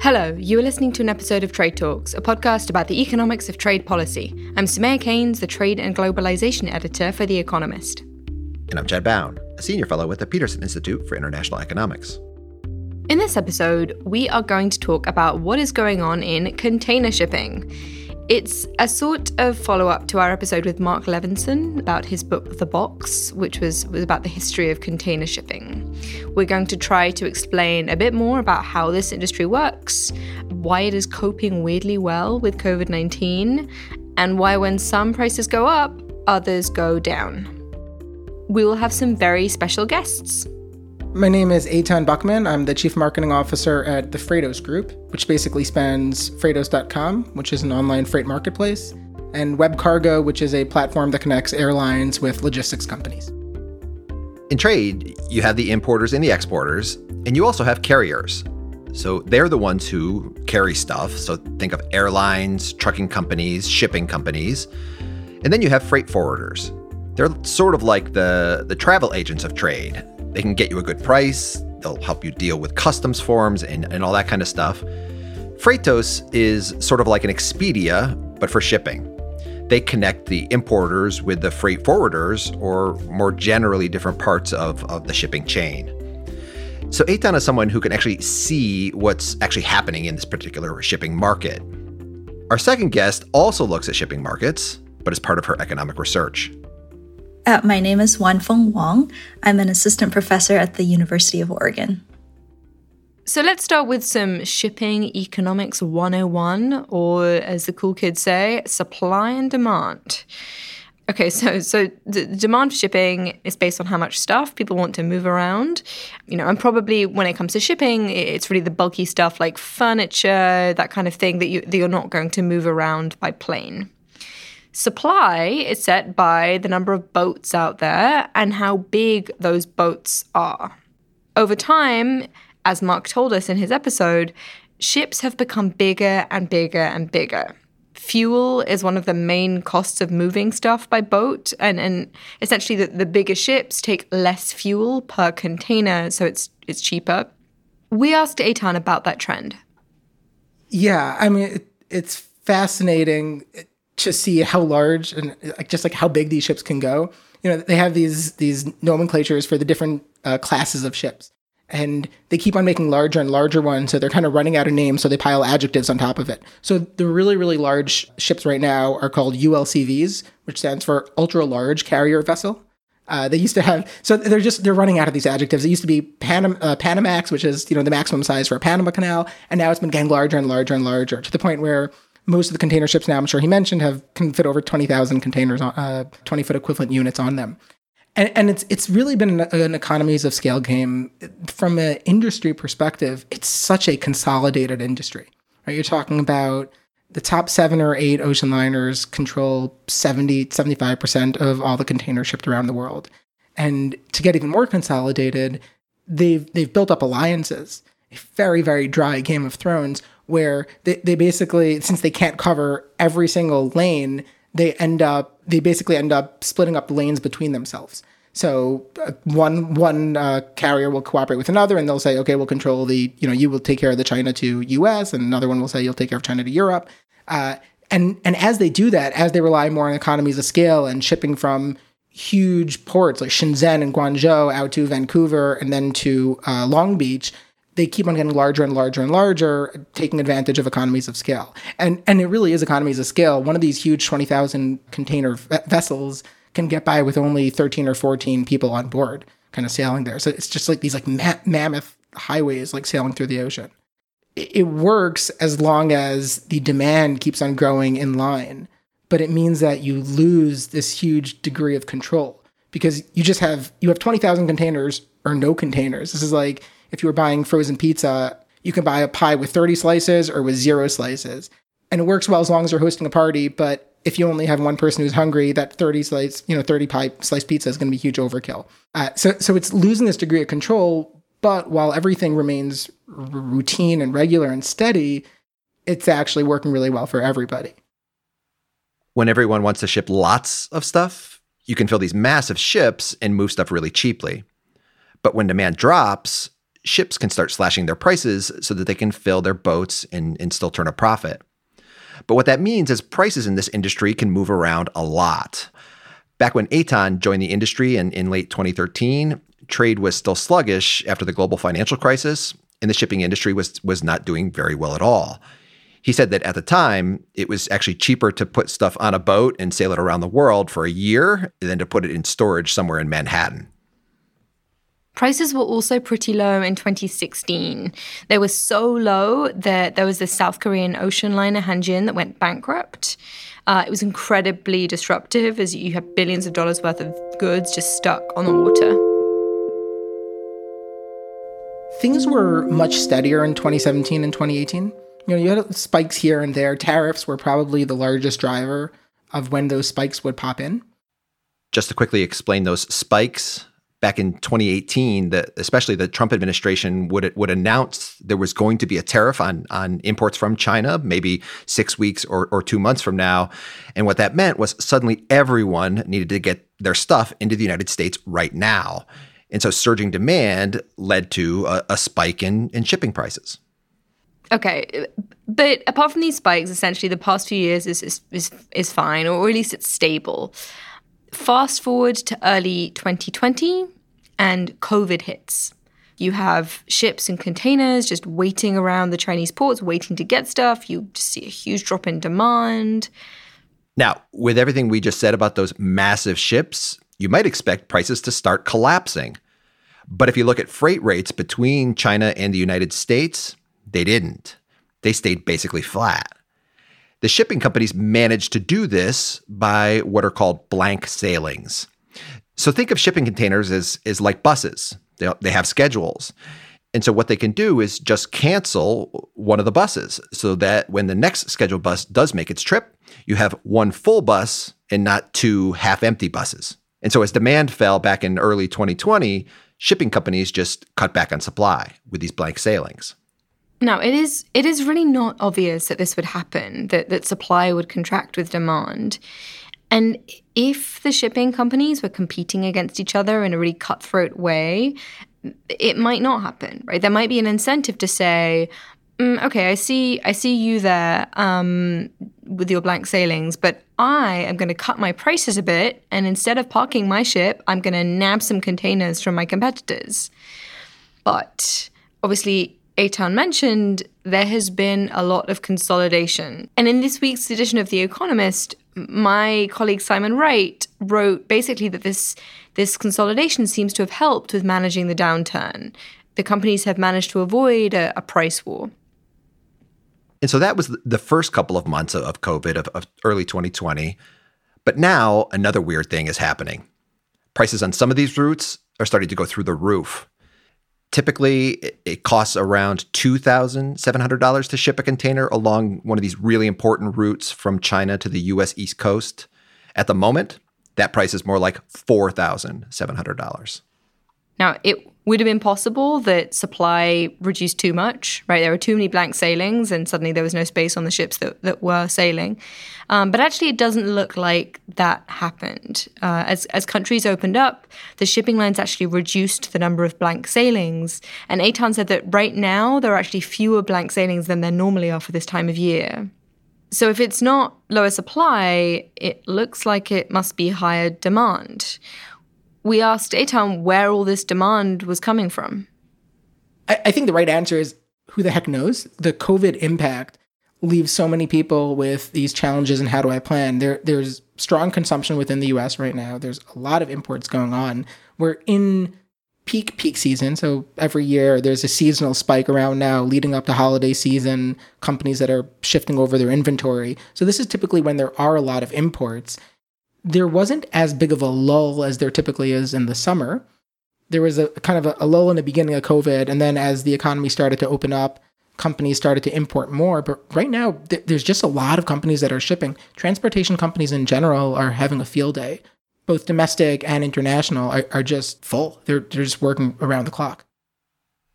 Hello, you are listening to an episode of Trade Talks, a podcast about the economics of trade policy. I'm Soumaya Keynes, the Trade and Globalization Editor for The Economist. And I'm Chad Bown, a senior fellow with the Peterson Institute for International Economics. In this episode, we are going to talk about what is going on in container shipping. It's a sort of follow up to our episode with Mark Levinson about his book The Box, which was, was about the history of container shipping. We're going to try to explain a bit more about how this industry works, why it is coping weirdly well with COVID 19, and why when some prices go up, others go down. We will have some very special guests. My name is Eytan Buchman. I'm the Chief Marketing Officer at the Freightos Group, which basically spans Freightos.com, which is an online freight marketplace, and WebCargo, which is a platform that connects airlines with logistics companies. In trade, you have the importers and the exporters, and you also have carriers. So they're the ones who carry stuff. So think of airlines, trucking companies, shipping companies. And then you have freight forwarders. They're sort of like the, the travel agents of trade. They can get you a good price, they'll help you deal with customs forms and, and all that kind of stuff. Freightos is sort of like an Expedia, but for shipping. They connect the importers with the freight forwarders, or more generally, different parts of, of the shipping chain. So, Eytan is someone who can actually see what's actually happening in this particular shipping market. Our second guest also looks at shipping markets, but is part of her economic research. Uh, my name is Woan Foong Wong. I'm an assistant professor at the University of Oregon. So let's start with some shipping economics 101, or as the cool kids say, supply and demand. Okay, so so the demand for shipping is based on how much stuff people want to move around, you know, and probably when it comes to shipping, it's really the bulky stuff like furniture, that kind of thing that you that you're not going to move around by plane. Supply is set by the number of boats out there and how big those boats are. Over time, as Mark told us in his episode, ships have become bigger and bigger and bigger. Fuel is one of the main costs of moving stuff by boat, and, and essentially the, the bigger ships take less fuel per container, so it's it's cheaper. We asked Eytan about that trend. Yeah, I mean, it, it's fascinating to see how large and like just like how big these ships can go. You know, they have these these nomenclatures for the different uh, classes of ships, and they keep on making larger and larger ones. So they're kind of running out of names, so they pile adjectives on top of it. So the really really large ships right now are called ULCVs, which stands for ultra large carrier vessel. Uh, they used to have so they're just they're running out of these adjectives. It used to be Panam, uh, Panamax, which is you know the maximum size for a Panama Canal, and now it's been getting larger and larger and larger to the point where most of the container ships now, I'm sure he mentioned, have can fit over 20,000 containers, on, uh, 20 foot equivalent units on them. And, and it's it's really been an, an economies of scale game from an industry perspective. It's such a consolidated industry. Right? You're talking about the top seven or eight ocean liners control 70, 75% of all the containers shipped around the world. And to get even more consolidated, they've they've built up alliances. A very, very dry Game of Thrones where they, they basically, since they can't cover every single lane, they end up, they basically end up splitting up lanes between themselves. So uh, one one uh, carrier will cooperate with another, and they'll say, "Okay, we'll control the you know you will take care of the China to U.S." and another one will say, "You'll take care of China to Europe." Uh, and and as they do that, as they rely more on economies of scale and shipping from huge ports like Shenzhen and Guangzhou out to Vancouver and then to uh, Long Beach, they keep on getting larger and larger and larger, taking advantage of economies of scale. And and it really is economies of scale. One of these huge 20,000 container v- vessels can get by with only 13 or 14 people on board kind of sailing there. So it's just like these like ma- mammoth highways like sailing through the ocean. It, it works as long as the demand keeps on growing in line, but it means that you lose this huge degree of control because you just have you have 20,000 containers or no containers. This is like if you were buying frozen pizza, you can buy a pie with 30 slices or with zero slices. And it works well as long as you're hosting a party, but if you only have one person who's hungry, that 30 slice, you know, 30 pie slice pizza is going to be huge overkill. Uh, so, so it's losing this degree of control. But while everything remains r- routine and regular and steady, it's actually working really well for everybody. When everyone wants to ship lots of stuff, you can fill these massive ships and move stuff really cheaply. But when demand drops, ships can start slashing their prices so that they can fill their boats and, and still turn a profit. But what that means is prices in this industry can move around a lot. Back when Eytan joined the industry in, in late 2013, trade was still sluggish after the global financial crisis, and the shipping industry was, was not doing very well at all. He said that at the time, it was actually cheaper to put stuff on a boat and sail it around the world for a year than to put it in storage somewhere in Manhattan. Prices were also pretty low in 2016. They were so low that there was the South Korean ocean liner Hanjin that went bankrupt. Uh, it was incredibly disruptive as you have billions of dollars worth of goods just stuck on the water. Things were much steadier in 2017 and 2018. You know, you had spikes here and there. Tariffs were probably the largest driver of when those spikes would pop in. Just to quickly explain those spikes, back in 2018, that especially the Trump administration would would announce there was going to be a tariff on on imports from China, maybe six weeks or, or two months from now, and what that meant was suddenly everyone needed to get their stuff into the United States right now, and so surging demand led to a, a spike in in shipping prices. Okay, but apart from these spikes, essentially the past few years is is is, is fine, or at least it's stable. Fast forward to early 2020 and COVID hits. You have ships and containers just waiting around the Chinese ports, waiting to get stuff. You just see a huge drop in demand. Now, with everything we just said about those massive ships, you might expect prices to start collapsing. But if you look at freight rates between China and the United States, they didn't. They stayed basically flat. The shipping companies manage to do this by what are called blank sailings. So think of shipping containers as, as like buses, they, they have schedules. And so what they can do is just cancel one of the buses so that when the next scheduled bus does make its trip, you have one full bus and not two half empty buses. And so as demand fell back in early 2020, shipping companies just cut back on supply with these blank sailings. Now, it is it is really not obvious that this would happen, that, that supply would contract with demand. And if the shipping companies were competing against each other in a really cutthroat way, it might not happen, right? There might be an incentive to say, mm, okay, I see, I see you there um, with your blank sailings, but I am going to cut my prices a bit, and instead of parking my ship, I'm going to nab some containers from my competitors. But obviously, Eytan mentioned, there has been a lot of consolidation. And in this week's edition of The Economist, my colleague Simon Wright wrote basically that this this consolidation seems to have helped with managing the downturn. The companies have managed to avoid a, a price war. And so that was the first couple of months of COVID of, of early 2020. But now another weird thing is happening. Prices on some of these routes are starting to go through the roof. Typically, it costs around $2,700 to ship a container along one of these really important routes from China to the US East Coast. At the moment, that price is more like $4,700. Now, it would have been possible that supply reduced too much, right? There were too many blank sailings, and suddenly there was no space on the ships that, that were sailing. Um, but actually, it doesn't look like that happened. Uh, as, as countries opened up, the shipping lines actually reduced the number of blank sailings. And Eytan said that right now, there are actually fewer blank sailings than there normally are for this time of year. So if it's not lower supply, it looks like it must be higher demand we asked Eytan where all this demand was coming from. I, I think the right answer is who the heck knows? The COVID impact leaves so many people with these challenges and how do I plan? There there's strong consumption within the US right now. There's a lot of imports going on. We're in peak peak season, so every year there's a seasonal spike around now leading up to holiday season, companies that are shifting over their inventory. So this is typically when there are a lot of imports there wasn't as big of a lull as there typically is in the summer. There was a kind of a, a lull in the beginning of COVID, and then as the economy started to open up, companies started to import more. But right now, th- there's just a lot of companies that are shipping. Transportation companies in general are having a field day. Both domestic and international are, are just full. They're, they're just working around the clock.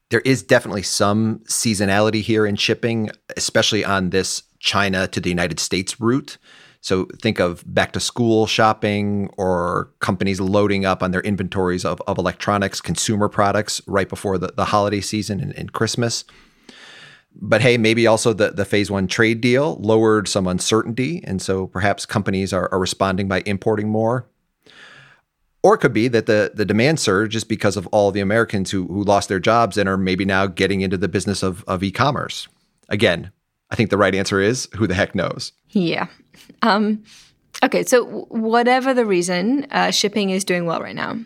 There is definitely some seasonality here in shipping, especially on this China to the United States route. So think of back to school shopping or companies loading up on their inventories of, of electronics, consumer products right before the, the holiday season and, and Christmas. But hey, maybe also the, the phase one trade deal lowered some uncertainty. And so perhaps companies are, are responding by importing more. Or it could be that the, the demand surge is because of all the Americans who, who lost their jobs and are maybe now getting into the business of, of e commerce. Again, I think the right answer is who the heck knows? Yeah. Um, okay, so whatever the reason, uh, shipping is doing well right now.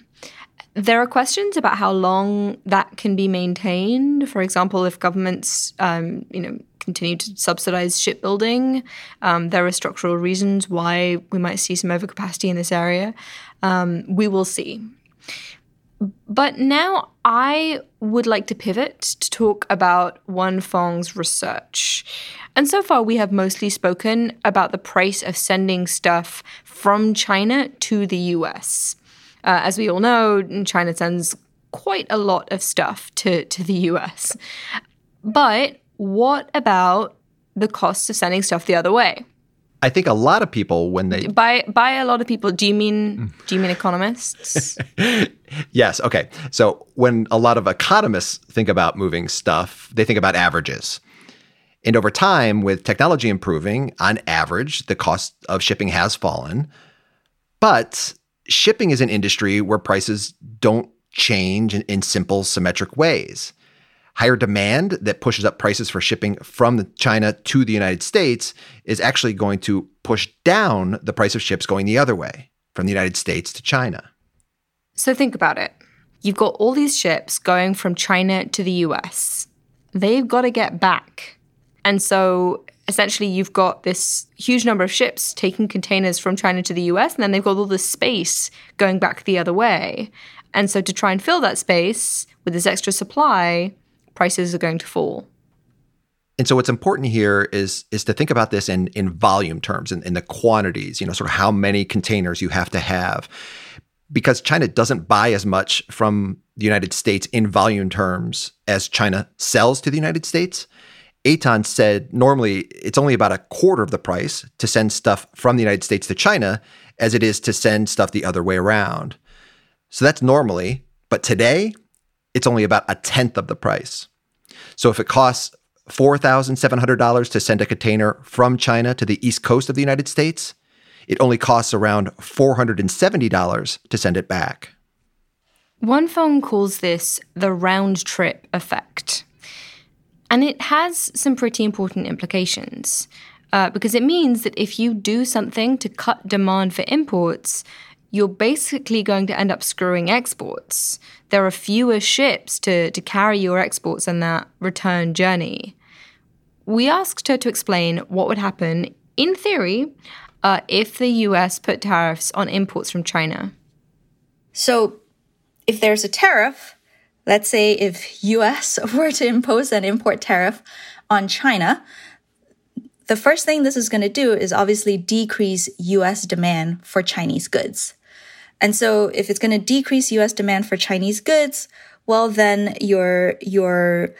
There are questions about how long that can be maintained. For example, if governments, um, you know, continue to subsidize shipbuilding, um, there are structural reasons why we might see some overcapacity in this area. Um, we will see. But now I would like to pivot to talk about Woan Foong's research. And so far, we have mostly spoken about the price of sending stuff from China to the US. Uh, as we all know, China sends quite a lot of stuff to, to the US. But what about the cost of sending stuff the other way? I think a lot of people when they by by a lot of people, do you mean do you mean economists? yes. Okay. So when a lot of economists think about moving stuff, they think about averages. And over time, with technology improving, on average, the cost of shipping has fallen. But shipping is an industry where prices don't change in, in simple, symmetric ways higher demand that pushes up prices for shipping from China to the United States is actually going to push down the price of ships going the other way from the United States to China. So think about it. You've got all these ships going from China to the US. They've got to get back. And so essentially you've got this huge number of ships taking containers from China to the US, and then they've got all this space going back the other way. And so to try and fill that space with this extra supply, prices are going to fall. And so what's important here is is to think about this in in volume terms and in, in the quantities, you know, sort of how many containers you have to have. Because China doesn't buy as much from the United States in volume terms as China sells to the United States. Eytan said normally it's only about a quarter of the price to send stuff from the United States to China as it is to send stuff the other way around. So that's normally, but today it's only about a tenth of the price. So if it costs $4,700 to send a container from China to the east coast of the United States, it only costs around $470 to send it back. Woan Foong calls this the round trip effect. And it has some pretty important implications uh, because it means that if you do something to cut demand for imports, you're basically going to end up screwing exports. There are fewer ships to, to carry your exports on that return journey. We asked her to explain what would happen, in theory, uh, if the US put tariffs on imports from China. So, if there's a tariff, let's say if US were to impose an import tariff on China, the first thing this is going to do is obviously decrease US demand for Chinese goods. And so if it's going to decrease US demand for Chinese goods, well then your your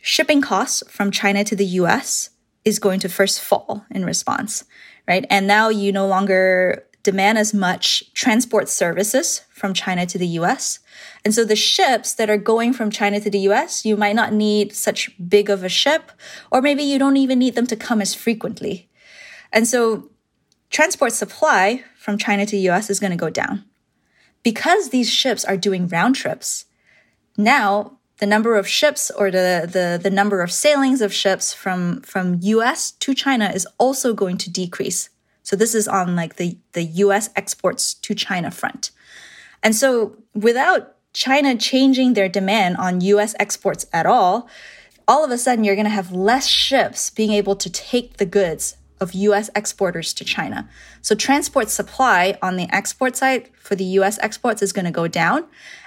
shipping costs from China to the US is going to first fall in response, right? And now you no longer demand as much transport services from China to the US. And so the ships that are going from China to the US, you might not need such big of a ship, or maybe you don't even need them to come as frequently. And so transport supply from China to US is going to go down. Because these ships are doing round trips, now the number of ships or the, the, the number of sailings of ships from, from US to China is also going to decrease. So this is on like the, the US exports to China front. And so without China changing their demand on US exports at all, all of a sudden you're going to have less ships being able to take the goods of US exporters to China. So transport supply on the export side for the US exports is going to go down.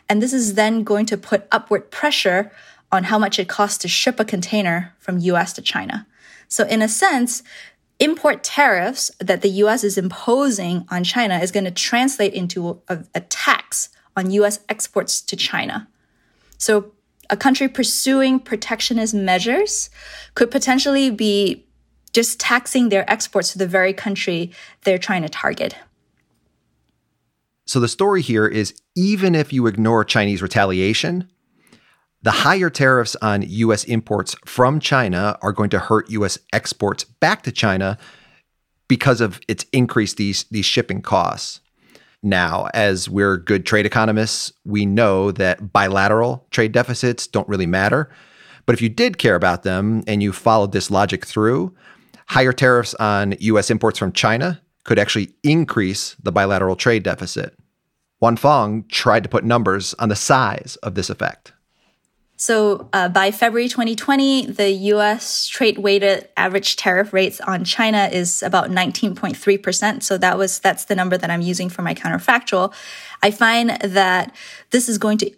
And this is then going to put upward pressure on how much it costs to ship a container from US to China. So in a sense, import tariffs that the US is imposing on China is going to translate into a, a tax on US exports to China. So a country pursuing protectionist measures could potentially be just taxing their exports to the very country they're trying to target. So the story here is even if you ignore Chinese retaliation, the higher tariffs on US imports from China are going to hurt US exports back to China because of its increased these these shipping costs. Now, as we're good trade economists, we know that bilateral trade deficits don't really matter. But if you did care about them and you followed this logic through, higher tariffs on US imports from China could actually increase the bilateral trade deficit. Woan Foong tried to put numbers on the size of this effect. So uh, by February 2020, the US trade weighted average tariff rates on China is about 19.3%. So that was, that's the number that I'm using for my counterfactual. I find that this is going to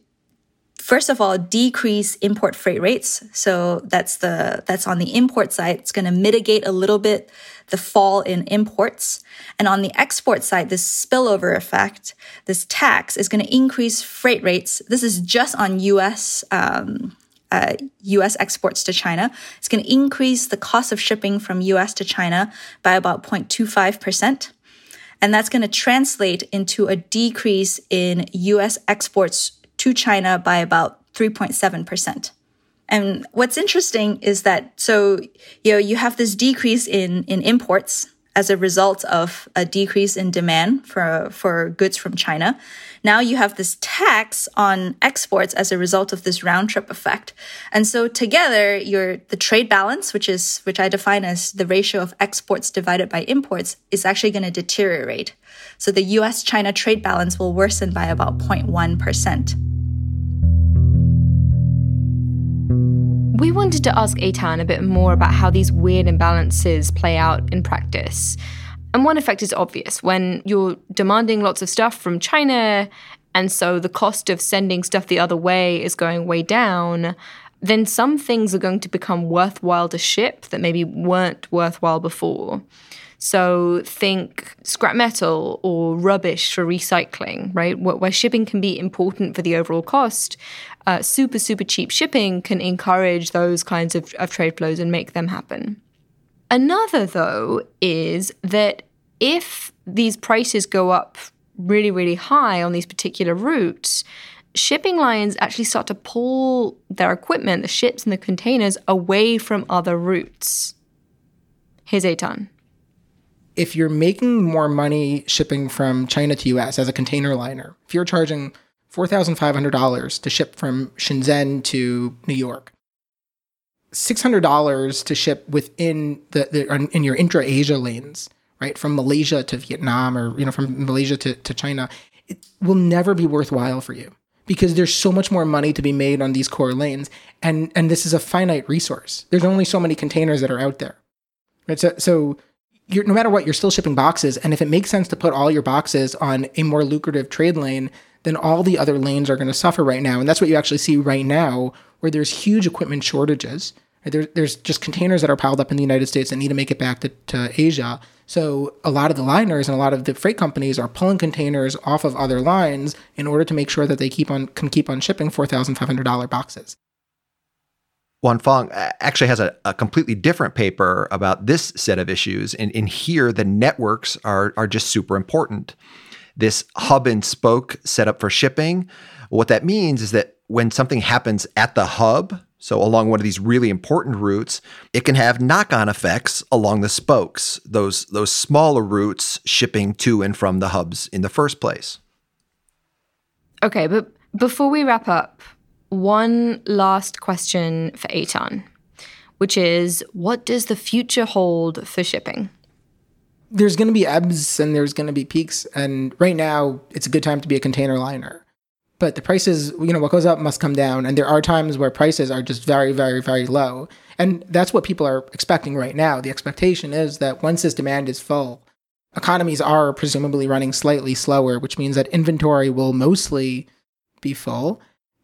first of all decrease import freight rates so that's the that's on the import side it's going to mitigate a little bit the fall in imports and on the export side this spillover effect this tax is going to increase freight rates this is just on us um, uh, US exports to China. It's going to increase the cost of shipping from US to China by about 0.25%. And that's going to translate into a decrease in US exports to China by about 3.7%. And what's interesting is that so you know you have this decrease in in imports as a result of a decrease in demand for for goods from China. Now you have this tax on exports as a result of this round trip effect. And so together your the trade balance, which is which I define as the ratio of exports divided by imports, is actually going to deteriorate. So the US China trade balance will worsen by about 0.1%. We wanted to ask Eytan a bit more about how these weird imbalances play out in practice. And one effect is obvious when you're demanding lots of stuff from China, and so the cost of sending stuff the other way is going way down, then some things are going to become worthwhile to ship that maybe weren't worthwhile before. So think scrap metal or rubbish for recycling, right? Where shipping can be important for the overall cost, uh, super, super cheap shipping can encourage those kinds of, of trade flows and make them happen. Another, though, is that if these prices go up really, really high on these particular routes, shipping lines actually start to pull their equipment, the ships and the containers, away from other routes. Here's Eytan if you're making more money shipping from China to US as a container liner, if you're charging $4,500 to ship from Shenzhen to New York, $600 to ship within the, the in your intra-Asia lanes, right? From Malaysia to Vietnam or you know from Malaysia to, to China, it will never be worthwhile for you because there's so much more money to be made on these core lanes and and this is a finite resource. There's only so many containers that are out there. Right? So so you're, no matter what, you're still shipping boxes. And if it makes sense to put all your boxes on a more lucrative trade lane, then all the other lanes are going to suffer right now. And that's what you actually see right now, where there's huge equipment shortages. There, there's just containers that are piled up in the United States that need to make it back to, to Asia. So a lot of the liners and a lot of the freight companies are pulling containers off of other lines in order to make sure that they keep on can keep on shipping four thousand five hundred dollar boxes. Woan Foong uh, actually has a, a, completely different paper about this set of issues. And in here, the networks are, are just super important. This hub and spoke setup for shipping, what that means is that when something happens at the hub, so along one of these really important routes, it can have knock-on effects along the spokes, those those smaller routes shipping to and from the hubs in the first place. Okay, but before we wrap up, one last question for Eytan, which is what does the future hold for shipping? There's going to be ebbs and there's going to be peaks. And right now, it's a good time to be a container liner. But the prices, you know, what goes up must come down. And there are times where prices are just very, very, very low. And that's what people are expecting right now. The expectation is that once this demand is full, economies are presumably running slightly slower, which means that inventory will mostly be full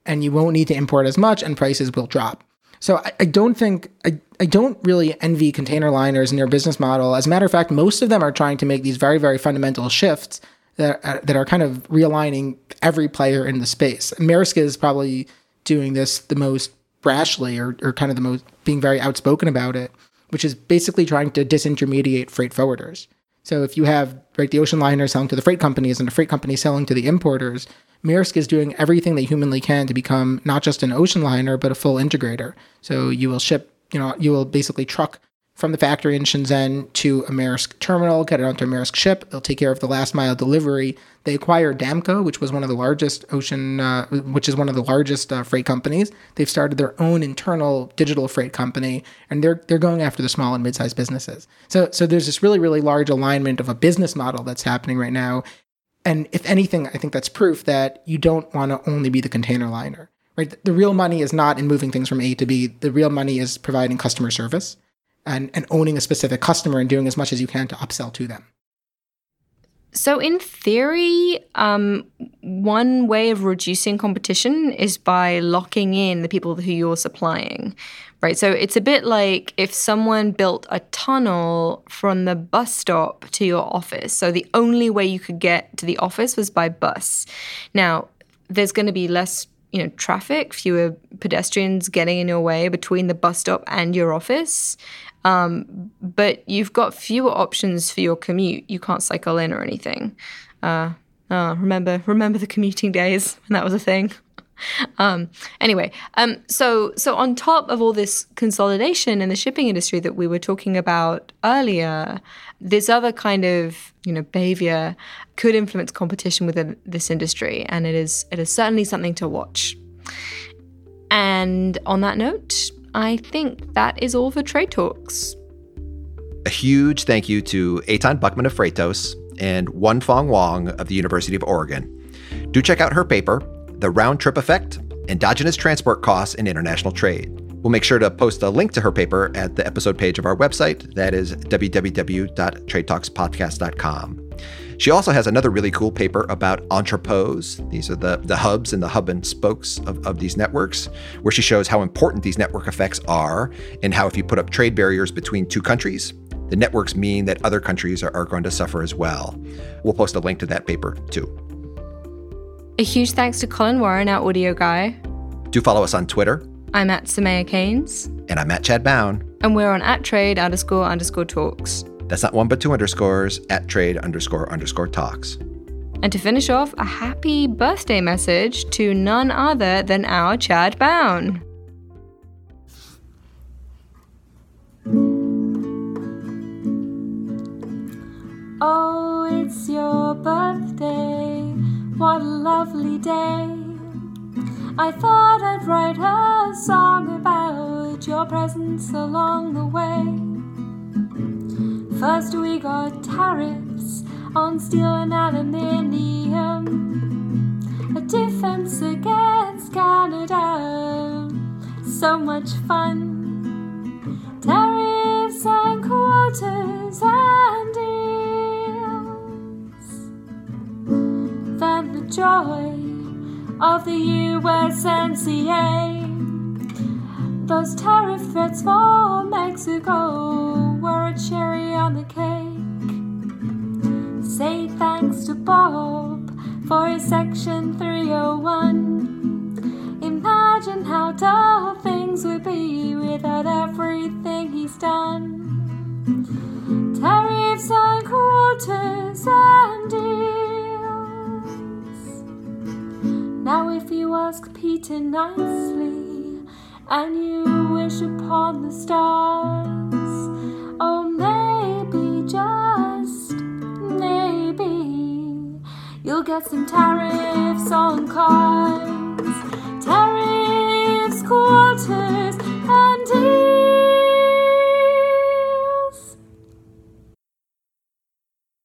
and you won't need to import as much and prices will drop. So I, I, don't think I, I don't really envy container liners and their business model. As a matter of fact, most of them are trying to make these very, very fundamental shifts that are, that are kind of realigning every player in the space. Maersk is probably doing this the most brashly or, or kind of the most being very outspoken about it, which is basically trying to disintermediate freight forwarders. So if you have right the ocean liner selling to the freight companies and the freight company selling to the importers, Maersk is doing everything they humanly can to become not just an ocean liner but a full integrator. So you will ship, you know, you will basically truck from the factory in Shenzhen to a Maersk terminal, get it onto a Maersk ship. They'll take care of the last mile delivery. They acquired Damco, which was one of the largest ocean, uh, which is one of the largest uh, freight companies. They've started their own internal digital freight company, and they're they're going after the small and mid-sized businesses. So so there's this really really large alignment of a business model that's happening right now. And if anything, I think that's proof that you don't want to only be the container liner. Right? The real money is not in moving things from A to B. The real money is providing customer service and, and owning a specific customer and doing as much as you can to upsell to them. So, in theory, um, one way of reducing competition is by locking in the people who you're supplying, right? So, it's a bit like if someone built a tunnel from the bus stop to your office. So, the only way you could get to the office was by bus. Now, there's going to be less you know traffic fewer pedestrians getting in your way between the bus stop and your office um, but you've got fewer options for your commute. You can't cycle in or anything. Uh, oh, remember, remember the commuting days when that was a thing. Um, anyway, um, so so on top of all this consolidation in the shipping industry that we were talking about earlier, this other kind of you know behavior could influence competition within this industry, and it is it is certainly something to watch. And on that note, I think that is all for Trade Talks. A huge thank you to Eytan Buchman of Freightos and Woan Foong Wong of the University of Oregon. Do check out her paper, The Round Trip Effect Endogenous Transport Costs in International Trade. We'll make sure to post a link to her paper at the episode page of our website. That is www.tradetalkspodcast.com. She also has another really cool paper about entrepôts. These are the, the hubs and the hub and spokes of, of these networks, where she shows how important these network effects are and how if you put up trade barriers between two countries, the networks mean that other countries are, are going to suffer as well. We'll post a link to that paper too. A huge thanks to Colin Warren, our audio guy. Do follow us on Twitter. I'm at Soumaya Keynes. And I'm at Chad Bown. And we're on at trade underscore underscore talks. That's not one but two underscores at trade underscore underscore talks. And to finish off, a happy birthday message to none other than our Chad Bown. Oh, it's your birthday. What a lovely day. I thought I'd write a song about your presence along the way. First, we got tariffs on steel and aluminium, a defense against Canada. So much fun. Tariffs and quotas and deals. Then the joy of the USMCA. Those tariff threats for Mexico were a cherry on the cake. Say thanks to Bob for his Section 301. Imagine how dull things would be without everything he's done. Tariffs on quotas and deals. Now, if you ask Peter nicely, and you wish upon the stars. Oh, maybe, just maybe, you'll get some tariffs on cars, tariffs, quarters, and even.